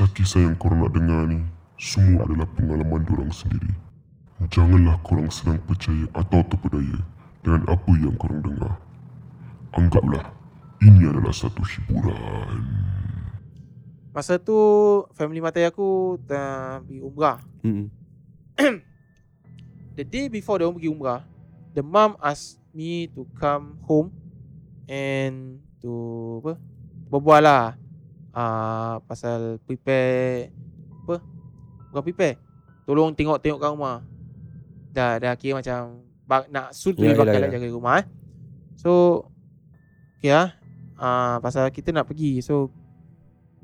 Kisah-kisah yang korang nak dengar ni Semua adalah pengalaman diorang sendiri Janganlah korang senang percaya atau terpedaya Dengan apa yang korang dengar Anggaplah Ini adalah satu hiburan Masa tu family matai aku tengah pergi umrah. Hmm. The day before dia pergi umrah, the mom asked me to come home and to apa? Berbual lah. Uh, pasal prepare apa? Bukan prepare. Tolong tengok-tengok kat rumah. Dah dah kira macam bak, nak suit Ya, yeah, yalah, bakal yalah. jaga rumah eh. So okay lah. Uh, pasal kita nak pergi so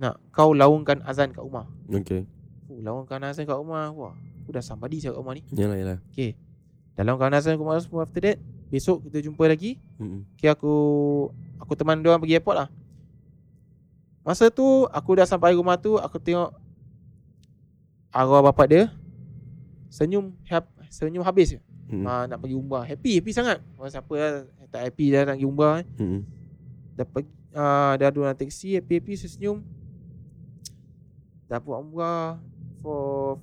nak kau laungkan azan kat rumah. Okay. Oh, laungkan azan kat rumah. Wah, aku dah somebody kat rumah ni. Yalah, yalah. Okay Dalam kawan azan aku masuk after that Besok kita jumpa lagi Hmm. Okay aku Aku teman dia orang pergi airport lah Masa tu Aku dah sampai rumah tu Aku tengok Arwah bapak dia Senyum hap, Senyum habis je Hmm. ha, Nak pergi umrah Happy Happy sangat Orang siapa lah Tak happy dah nak pergi umrah eh. Hmm. Dah pergi uh, Dah duduk dalam taksi Happy-happy senyum Dah buat umrah For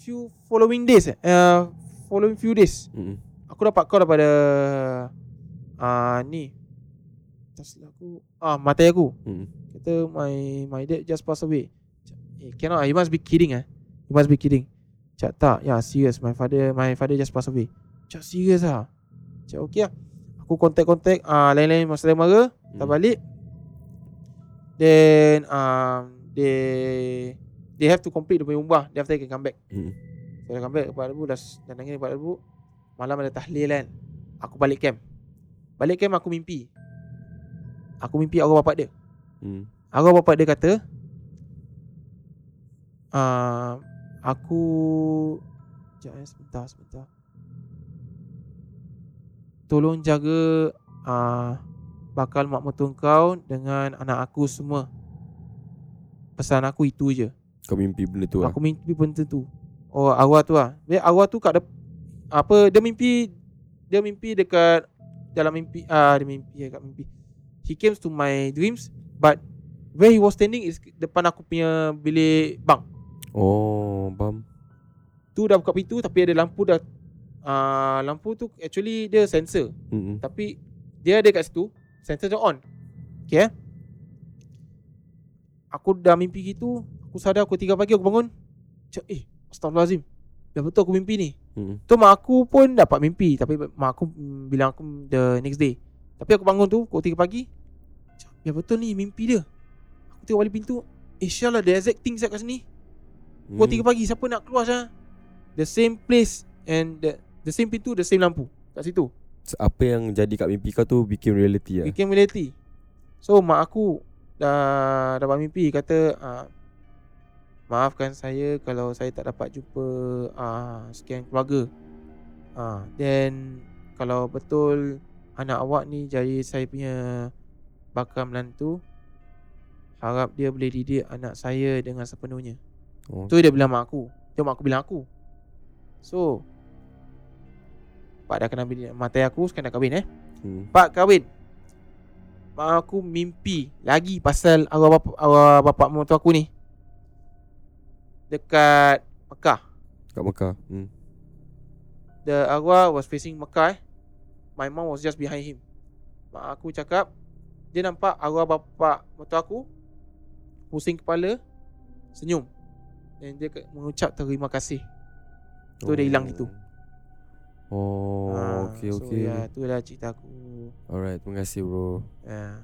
Few Following days eh. uh, Following few days Hmm. Aku dapat call daripada uh, Ni Tak aku Ah, matai aku Hmm. Kata my my dad just passed away. Cak, Eh cannot You must be kidding eh You must be kidding. Cak tak Ya serious. My father My father just passed away. Cak serious lah Cak okay lah Aku contact-contact uh, Lain-lain masalah mara Tak Hmm. balik. Then um, They They have to complete the umrah after they can come back. Hmm. So dah come back Lepas lebu dah, dah nangis lepas lebu Malam ada tahlil kan. Aku balik camp. Balik camp aku mimpi. Aku mimpi arwah bapak dia Hmm. Arwah bapak dia kata uh, Aku Sekejap eh sebentar sebentar. Tolong jaga uh, Bakal mak mertua kau Dengan anak aku semua. Pesan aku itu je. Kau mimpi benda tu lah. Aku mimpi benda tu. Oh arwah tu lah Dia arwah tu kat dep- Apa Dia mimpi Dia mimpi dekat Dalam mimpi ah Dia mimpi dekat mimpi. He came to my dreams But Where he was standing is Depan aku punya bilik bang Oh, bam. Tu dah buka pintu Tapi ada lampu dah uh, Lampu tu actually Dia sensor. Hmm. Tapi Dia ada kat situ Sensor dia on. Okay eh? Aku dah mimpi gitu Aku sadar aku 3 pagi aku bangun. Cak eh Astagfirullahaladzim Dah betul aku mimpi ni. Hmm. Tu mak aku pun dapat mimpi Tapi mak aku bilang aku the next day. Tapi aku bangun tu Pukul 3 pagi Ya betul ni mimpi dia. Aku tengok balik pintu. Eh Syah lah the exact thing kat sini. Pukul Hmm. 3 pagi Siapa nak keluar Syah? The same place And the, the same pintu The same lampu Kat situ. Apa yang jadi kat mimpi kau tu became reality lah. Became reality. So mak aku Dah dapat mimpi. Kata ah, Maafkan saya Kalau saya tak dapat jumpa ah, Sekian keluarga. Ah, Then Kalau betul Anak awak ni Jadi saya punya Bakal menantu Harap dia boleh didik Anak saya Dengan sepenuhnya Oh. Tu dia bilang mak aku Tu mak aku bilang aku So Pak dah kena bini Matai aku sekarang dah kahwin eh Hmm. Pak kahwin Mak aku mimpi Lagi pasal arwah bapak, arwah bapak mertua aku ni Dekat Mekah Kat Mekah. Hmm. The arwah was facing Mekah eh. My mom was just behind him Mak aku cakap Dia nampak arwah bapak mertua aku Pusing kepala Senyum Dan dia mengucap terima kasih Tu dia hilang gitu Oh, Ah, okay, so okay. ya, tu dah cerita aku Alright, terima kasih bro. Ya.